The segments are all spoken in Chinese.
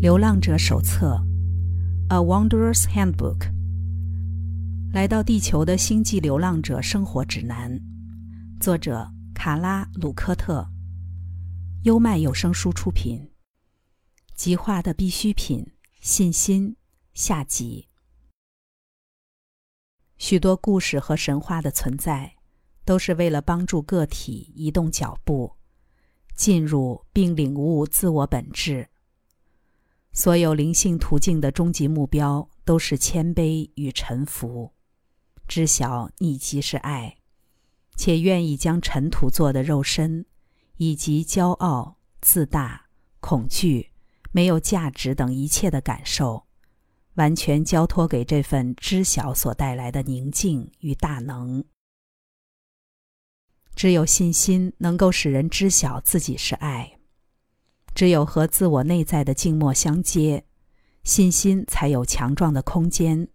《流浪者手册》（A Wanderer's Handbook），来到地球的星际流浪者生活指南，作者卡拉·鲁科特，优麦有声书出品。极化的必需品：信心。下集。许多故事和神话的存在，都是为了帮助个体移动脚步，进入并领悟自我本质。所有灵性途径的终极目标都是谦卑与臣服，知晓你即是爱，且愿意将尘土做的肉身，以及骄傲、自大、恐惧、没有价值等一切的感受，完全交托给这份知晓所带来的宁静与大能。只有信心能够使人知晓自己是爱。只有和自我内在的静默相接，信心才有强壮的空间。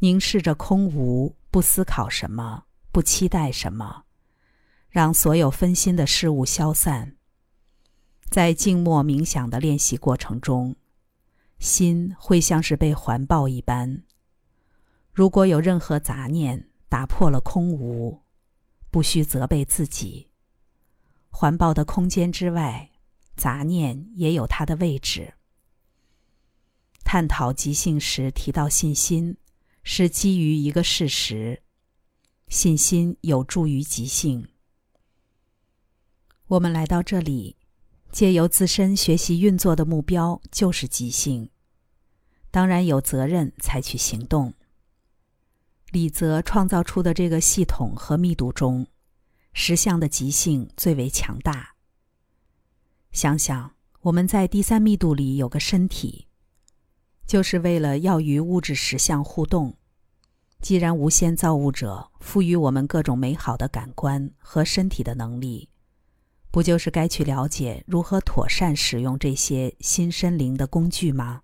凝视着空无，不思考什么，不期待什么，让所有分心的事物消散。在静默冥想的练习过程中，心会像是被环抱一般。如果有任何杂念打破了空无，不需责备自己。环抱的空间之外。杂念也有它的位置。探讨即兴时提到信心，是基于一个事实：信心有助于即兴。我们来到这里，借由自身学习运作的目标就是即兴，当然有责任采取行动。李泽创造出的这个系统和密度中，实相的即兴最为强大。想想，我们在第三密度里有个身体，就是为了要与物质实相互动。既然无限造物者赋予我们各种美好的感官和身体的能力，不就是该去了解如何妥善使用这些新身灵的工具吗？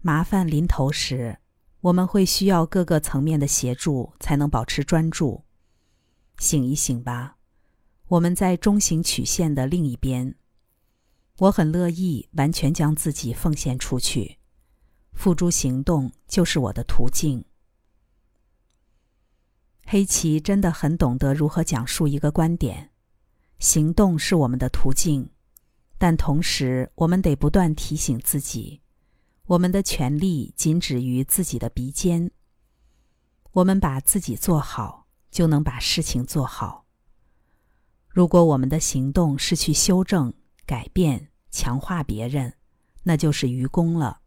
麻烦临头时，我们会需要各个层面的协助，才能保持专注。醒一醒吧。我们在中型曲线的另一边，我很乐意完全将自己奉献出去，付诸行动就是我的途径。黑棋真的很懂得如何讲述一个观点，行动是我们的途径，但同时我们得不断提醒自己，我们的权利仅止于自己的鼻尖。我们把自己做好，就能把事情做好。如果我们的行动是去修正、改变、强化别人，那就是愚公了。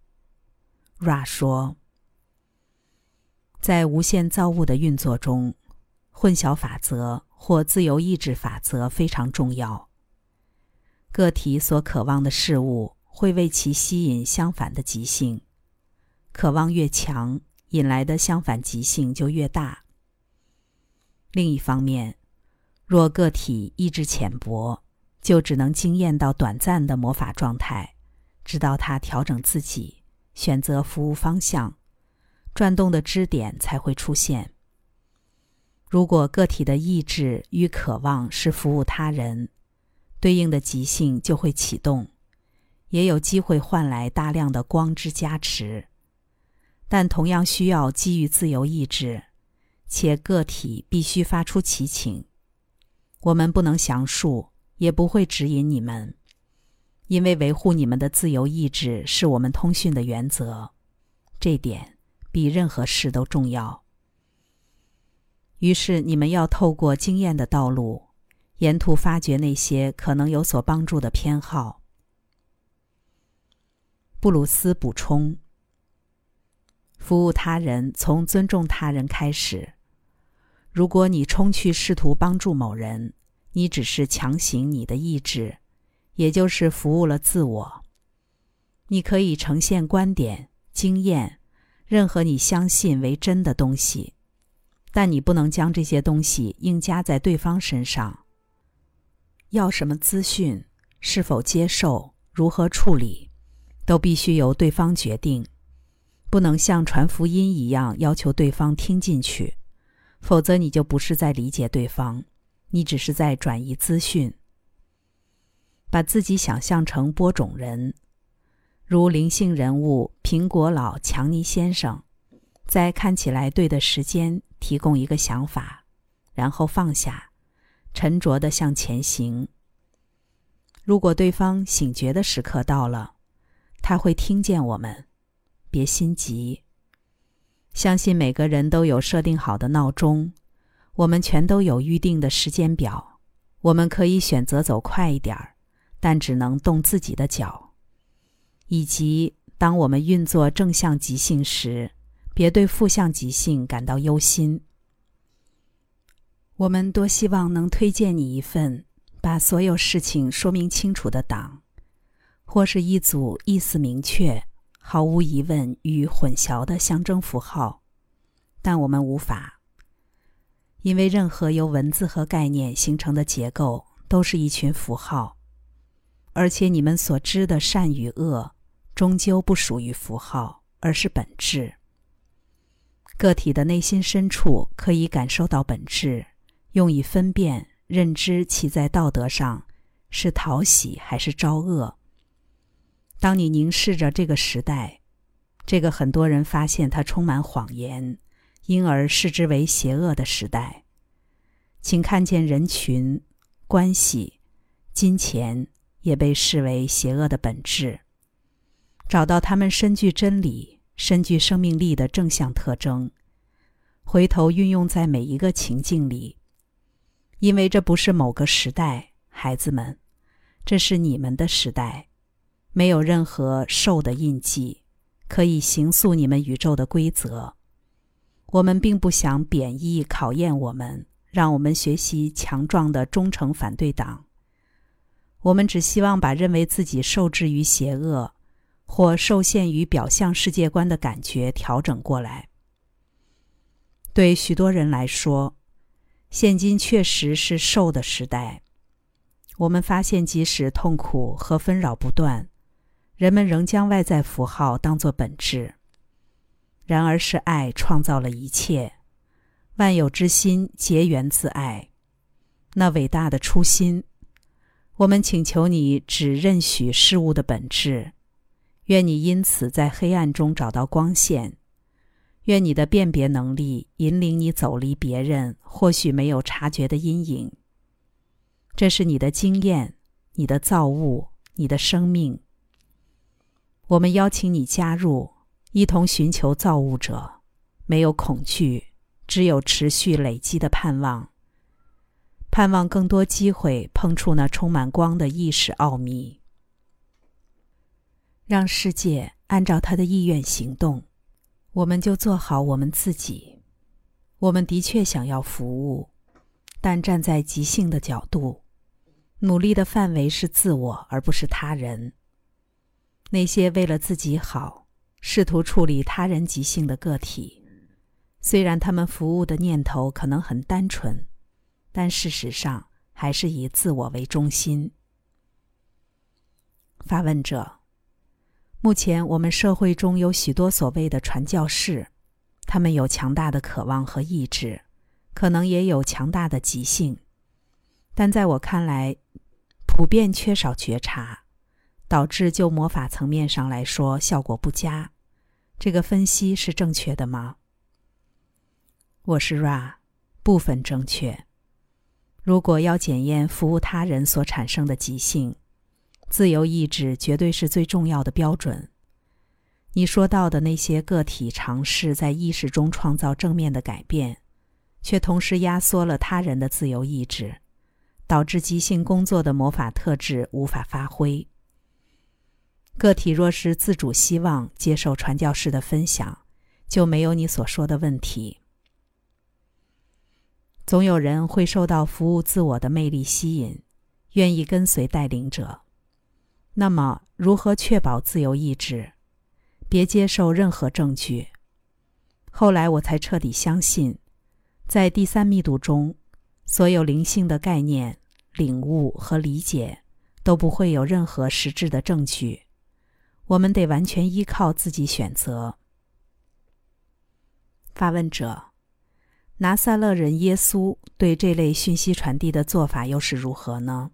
Ra 说，在无限造物的运作中，混淆法则或自由意志法则非常重要。个体所渴望的事物会为其吸引相反的极性，渴望越强，引来的相反极性就越大。另一方面，若个体意志浅薄，就只能惊艳到短暂的魔法状态，直到他调整自己，选择服务方向，转动的支点才会出现。如果个体的意志与渴望是服务他人，对应的极性就会启动，也有机会换来大量的光之加持，但同样需要基于自由意志，且个体必须发出祈请。我们不能详述，也不会指引你们，因为维护你们的自由意志是我们通讯的原则，这点比任何事都重要。于是，你们要透过经验的道路，沿途发掘那些可能有所帮助的偏好。布鲁斯补充：服务他人从尊重他人开始。如果你冲去试图帮助某人，你只是强行你的意志，也就是服务了自我。你可以呈现观点、经验，任何你相信为真的东西，但你不能将这些东西硬加在对方身上。要什么资讯，是否接受，如何处理，都必须由对方决定，不能像传福音一样要求对方听进去。否则，你就不是在理解对方，你只是在转移资讯。把自己想象成播种人，如灵性人物苹果老强尼先生，在看起来对的时间提供一个想法，然后放下，沉着的向前行。如果对方醒觉的时刻到了，他会听见我们。别心急。相信每个人都有设定好的闹钟，我们全都有预定的时间表。我们可以选择走快一点儿，但只能动自己的脚。以及当我们运作正向极性时，别对负向极性感到忧心。我们多希望能推荐你一份把所有事情说明清楚的档，或是一组意思明确。毫无疑问与混淆的象征符号，但我们无法，因为任何由文字和概念形成的结构都是一群符号，而且你们所知的善与恶，终究不属于符号，而是本质。个体的内心深处可以感受到本质，用以分辨认知其在道德上是讨喜还是招恶。当你凝视着这个时代，这个很多人发现它充满谎言，因而视之为邪恶的时代，请看见人群、关系、金钱也被视为邪恶的本质，找到他们深具真理、深具生命力的正向特征，回头运用在每一个情境里，因为这不是某个时代，孩子们，这是你们的时代。没有任何兽的印记，可以形塑你们宇宙的规则。我们并不想贬义考验我们，让我们学习强壮的忠诚反对党。我们只希望把认为自己受制于邪恶，或受限于表象世界观的感觉调整过来。对许多人来说，现今确实是兽的时代。我们发现，即使痛苦和纷扰不断。人们仍将外在符号当作本质，然而是爱创造了一切，万有之心结缘自爱，那伟大的初心。我们请求你只认许事物的本质，愿你因此在黑暗中找到光线，愿你的辨别能力引领你走离别人或许没有察觉的阴影。这是你的经验，你的造物，你的生命。我们邀请你加入，一同寻求造物者。没有恐惧，只有持续累积的盼望。盼望更多机会碰触那充满光的意识奥秘，让世界按照他的意愿行动。我们就做好我们自己。我们的确想要服务，但站在即兴的角度，努力的范围是自我，而不是他人。那些为了自己好，试图处理他人即性的个体，虽然他们服务的念头可能很单纯，但事实上还是以自我为中心。发问者：目前我们社会中有许多所谓的传教士，他们有强大的渴望和意志，可能也有强大的即性，但在我看来，普遍缺少觉察。导致就魔法层面上来说效果不佳，这个分析是正确的吗？我是 Ra，部分正确。如果要检验服务他人所产生的即兴，自由意志绝对是最重要的标准。你说到的那些个体尝试在意识中创造正面的改变，却同时压缩了他人的自由意志，导致即兴工作的魔法特质无法发挥。个体若是自主希望接受传教士的分享，就没有你所说的问题。总有人会受到服务自我的魅力吸引，愿意跟随带领者。那么，如何确保自由意志？别接受任何证据。后来我才彻底相信，在第三密度中，所有灵性的概念、领悟和理解都不会有任何实质的证据。我们得完全依靠自己选择。发问者：拿撒勒人耶稣对这类讯息传递的做法又是如何呢？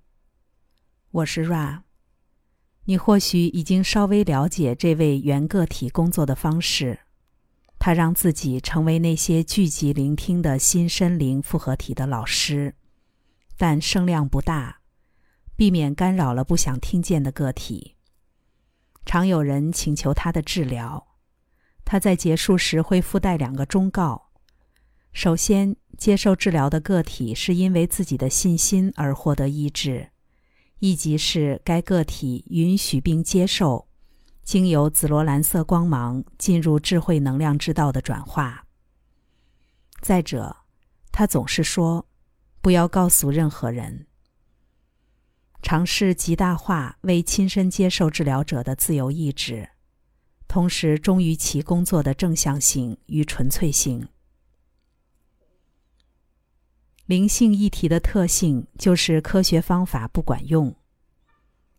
我是 Ra。你或许已经稍微了解这位原个体工作的方式，他让自己成为那些聚集聆听的新身灵复合体的老师，但声量不大，避免干扰了不想听见的个体。常有人请求他的治疗，他在结束时会附带两个忠告：首先，接受治疗的个体是因为自己的信心而获得医治。亦即是该个体允许并接受，经由紫罗兰色光芒进入智慧能量之道的转化。再者，他总是说：“不要告诉任何人。”尝试极大化为亲身接受治疗者的自由意志，同时忠于其工作的正向性与纯粹性。灵性议题的特性就是科学方法不管用，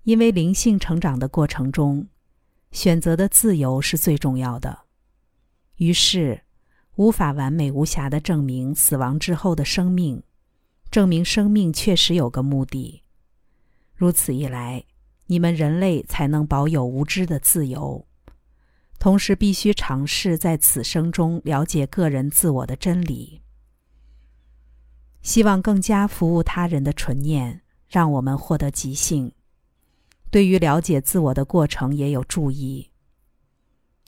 因为灵性成长的过程中，选择的自由是最重要的。于是，无法完美无瑕的证明死亡之后的生命，证明生命确实有个目的。如此一来，你们人类才能保有无知的自由，同时必须尝试在此生中了解个人自我的真理。希望更加服务他人的纯念，让我们获得即兴。对于了解自我的过程也有注意。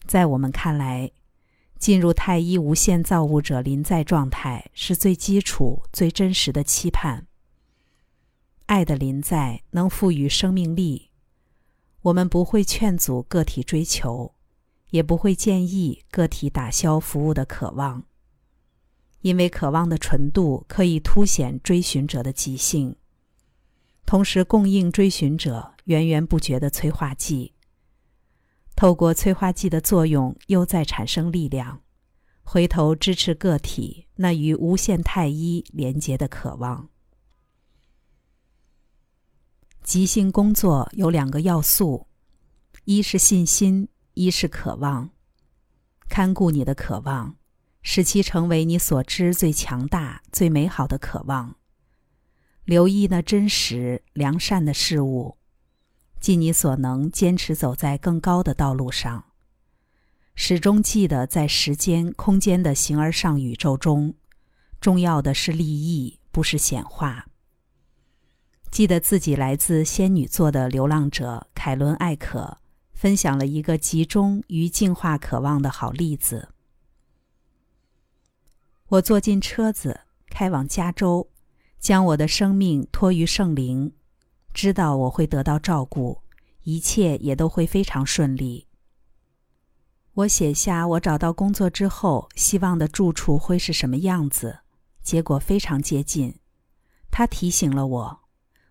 在我们看来，进入太一无限造物者临在状态是最基础、最真实的期盼。爱的临在能赋予生命力。我们不会劝阻个体追求，也不会建议个体打消服务的渴望。因为渴望的纯度可以凸显追寻者的即兴，同时供应追寻者源源不绝的催化剂。透过催化剂的作用，又在产生力量，回头支持个体那与无限太一连结的渴望。即兴工作有两个要素：一是信心，一是渴望。看顾你的渴望。使其成为你所知最强大、最美好的渴望。留意那真实、良善的事物，尽你所能坚持走在更高的道路上。始终记得，在时间、空间的形而上宇宙中，重要的是利益，不是显化。记得自己来自仙女座的流浪者凯伦·艾可，分享了一个集中于净化渴望的好例子。我坐进车子，开往加州，将我的生命托于圣灵，知道我会得到照顾，一切也都会非常顺利。我写下我找到工作之后希望的住处会是什么样子，结果非常接近。他提醒了我，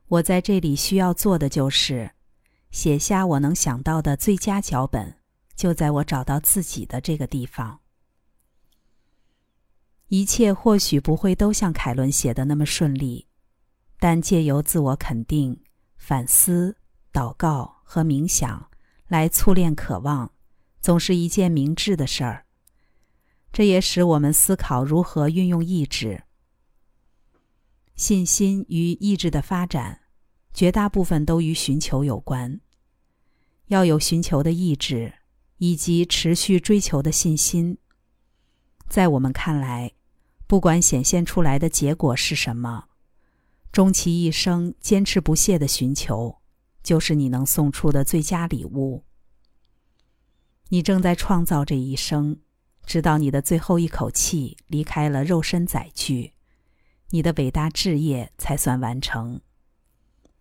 我在这里需要做的就是写下我能想到的最佳脚本，就在我找到自己的这个地方。一切或许不会都像凯伦写的那么顺利，但借由自我肯定、反思、祷告和冥想来淬炼渴望，总是一件明智的事儿。这也使我们思考如何运用意志、信心与意志的发展，绝大部分都与寻求有关。要有寻求的意志，以及持续追求的信心。在我们看来。不管显现出来的结果是什么，终其一生坚持不懈的寻求，就是你能送出的最佳礼物。你正在创造这一生，直到你的最后一口气离开了肉身载具，你的伟大志业才算完成。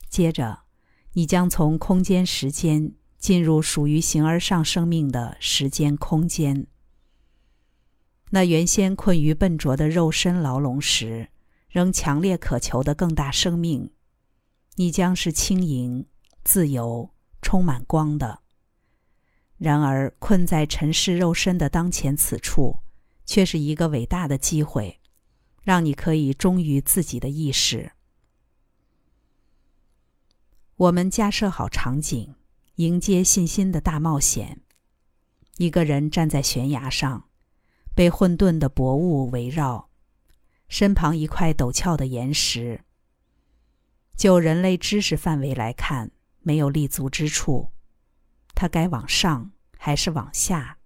接着，你将从空间时间进入属于形而上生命的时间空间。那原先困于笨拙的肉身牢笼时，仍强烈渴求的更大生命，你将是轻盈、自由、充满光的。然而，困在尘世肉身的当前此处，却是一个伟大的机会，让你可以忠于自己的意识。我们架设好场景，迎接信心的大冒险。一个人站在悬崖上。被混沌的薄雾围绕，身旁一块陡峭的岩石。就人类知识范围来看，没有立足之处。它该往上还是往下，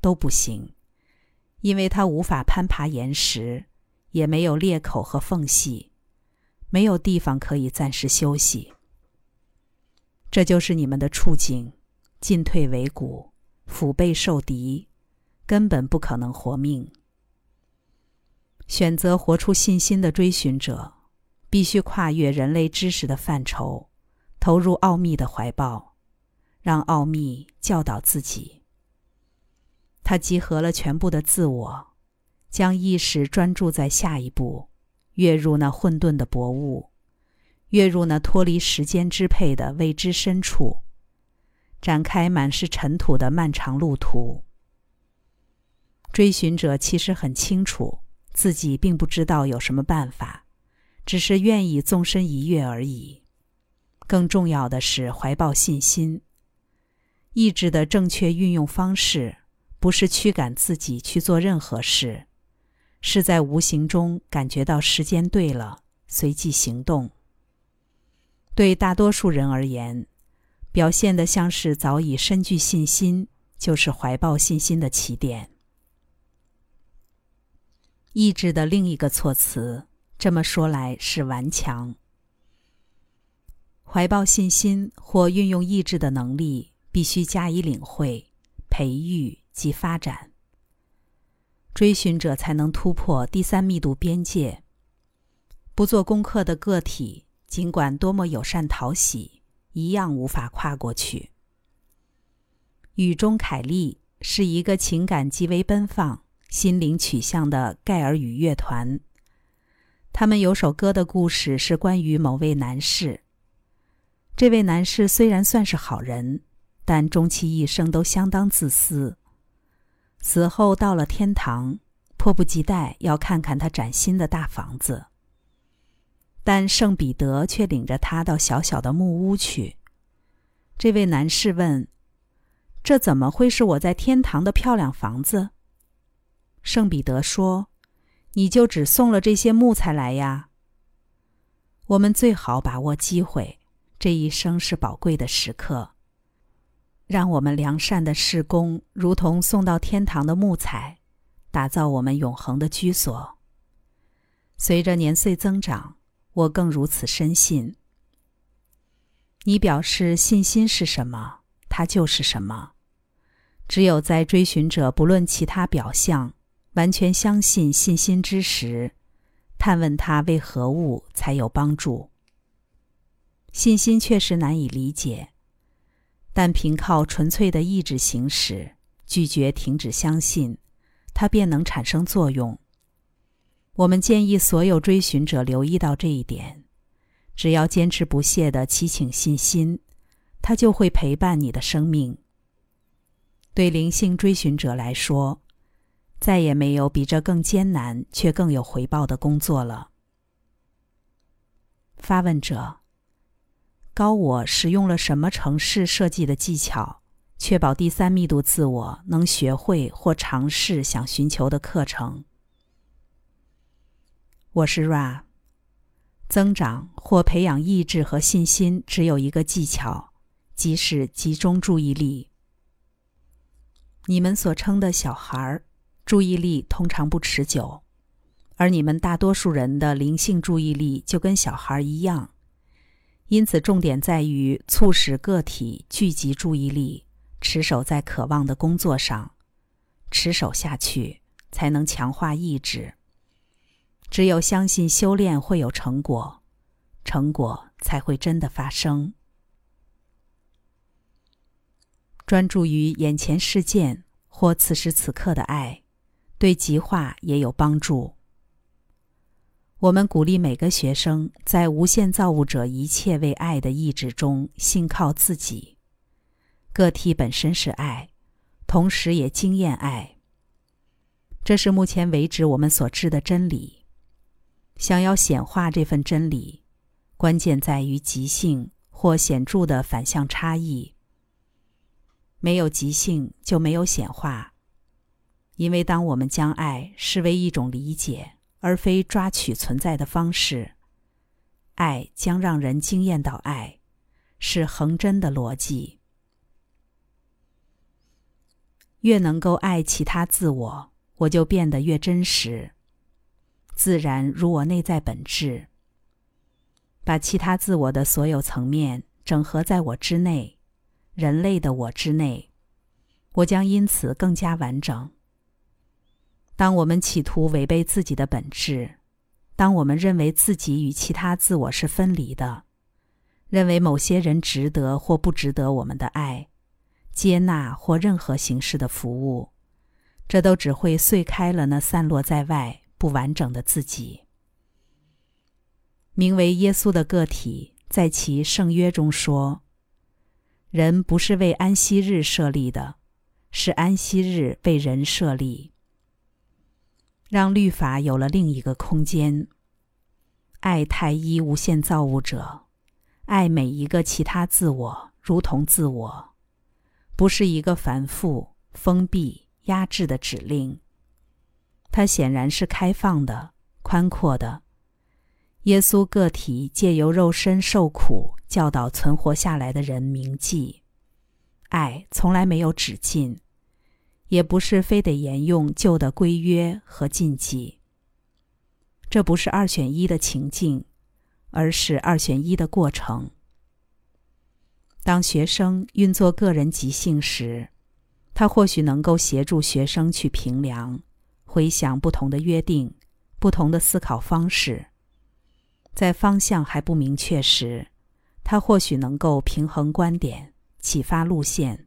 都不行，因为它无法攀爬岩石，也没有裂口和缝隙，没有地方可以暂时休息。这就是你们的处境：进退维谷，腹背受敌，根本不可能活命。选择活出信心的追寻者，必须跨越人类知识的范畴，投入奥秘的怀抱，让奥秘教导自己。他集合了全部的自我，将意识专注在下一步，跃入那混沌的薄雾，跃入那脱离时间支配的未知深处，展开满是尘土的漫长路途。追寻者其实很清楚。自己并不知道有什么办法，只是愿意纵身一跃而已。更重要的是怀抱信心。意志的正确运用方式，不是驱赶自己去做任何事，是在无形中感觉到时间对了，随即行动。对大多数人而言，表现的像是早已深具信心，就是怀抱信心的起点。意志的另一个措辞，这么说来是顽强。怀抱信心或运用意志的能力，必须加以领会、培育及发展。追寻者才能突破第三密度边界。不做功课的个体，尽管多么友善讨喜，一样无法跨过去。雨中凯利是一个情感极为奔放。心灵取向的盖尔语乐团，他们有首歌的故事是关于某位男士。这位男士虽然算是好人，但终其一生都相当自私。死后到了天堂，迫不及待要看看他崭新的大房子。但圣彼得却领着他到小小的木屋去。这位男士问：“这怎么会是我在天堂的漂亮房子？”圣彼得说：“你就只送了这些木材来呀？我们最好把握机会，这一生是宝贵的时刻。让我们良善的施工，如同送到天堂的木材，打造我们永恒的居所。随着年岁增长，我更如此深信。你表示信心是什么，它就是什么。只有在追寻者不论其他表象。”完全相信信心之时，探问他为何物才有帮助。信心确实难以理解，但凭靠纯粹的意志行使，拒绝停止相信，它便能产生作用。我们建议所有追寻者留意到这一点：只要坚持不懈的祈请信心，它就会陪伴你的生命。对灵性追寻者来说。再也没有比这更艰难却更有回报的工作了。发问者：高我使用了什么城市设计的技巧，确保第三密度自我能学会或尝试想寻求的课程？我是 Ra。增长或培养意志和信心只有一个技巧，即是集中注意力。你们所称的小孩儿。注意力通常不持久，而你们大多数人的灵性注意力就跟小孩一样，因此重点在于促使个体聚集注意力，持守在渴望的工作上，持守下去才能强化意志。只有相信修炼会有成果，成果才会真的发生。专注于眼前事件或此时此刻的爱。对极化也有帮助。我们鼓励每个学生在无限造物者一切为爱的意志中信靠自己。个体本身是爱，同时也经验爱。这是目前为止我们所知的真理。想要显化这份真理，关键在于即兴或显著的反向差异。没有即兴，就没有显化。因为当我们将爱视为一种理解，而非抓取存在的方式，爱将让人惊艳到爱，是恒真的逻辑。越能够爱其他自我，我就变得越真实，自然如我内在本质。把其他自我的所有层面整合在我之内，人类的我之内，我将因此更加完整。当我们企图违背自己的本质，当我们认为自己与其他自我是分离的，认为某些人值得或不值得我们的爱、接纳或任何形式的服务，这都只会碎开了那散落在外不完整的自己。名为耶稣的个体，在其圣约中说：“人不是为安息日设立的，是安息日为人设立。”让律法有了另一个空间。爱太一无限造物者，爱每一个其他自我，如同自我，不是一个繁复、封闭、压制的指令。它显然是开放的、宽阔的。耶稣个体借由肉身受苦，教导存活下来的人铭记：爱从来没有止境，也不是非得沿用旧的规约和禁忌。这不是二选一的情境，而是二选一的过程。当学生运作个人即兴时，他或许能够协助学生去评量、回想不同的约定、不同的思考方式。在方向还不明确时，他或许能够平衡观点、启发路线。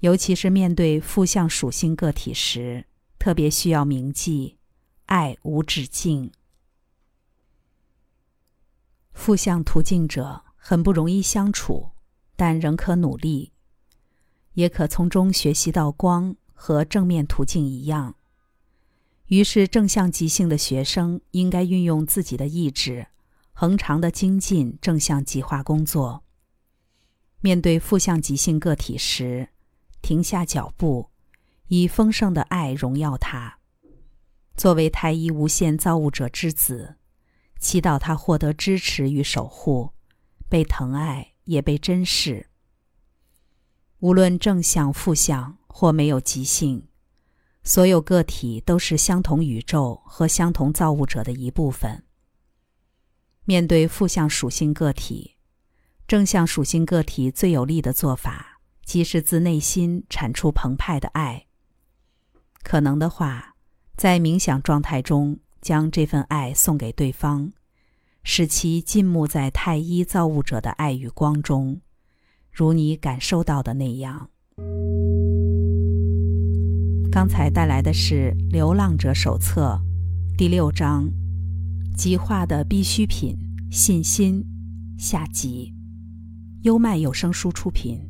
尤其是面对负向属性个体时，特别需要铭记：爱无止境。负向途径者很不容易相处，但仍可努力，也可从中学习到光和正面途径一样。于是，正向极性的学生应该运用自己的意志，恒常的精进正向极化工作。面对负向极性个体时，停下脚步，以丰盛的爱荣耀他。作为太一无限造物者之子，祈祷他获得支持与守护，被疼爱也被珍视。无论正向、负向或没有极性。所有个体都是相同宇宙和相同造物者的一部分。面对负向属性个体，正向属性个体最有力的做法，即是自内心产出澎湃的爱。可能的话，在冥想状态中，将这份爱送给对方，使其浸没在太一造物者的爱与光中，如你感受到的那样。刚才带来的是《流浪者手册》第六章“极化的必需品——信心”下集。优麦有声书出品。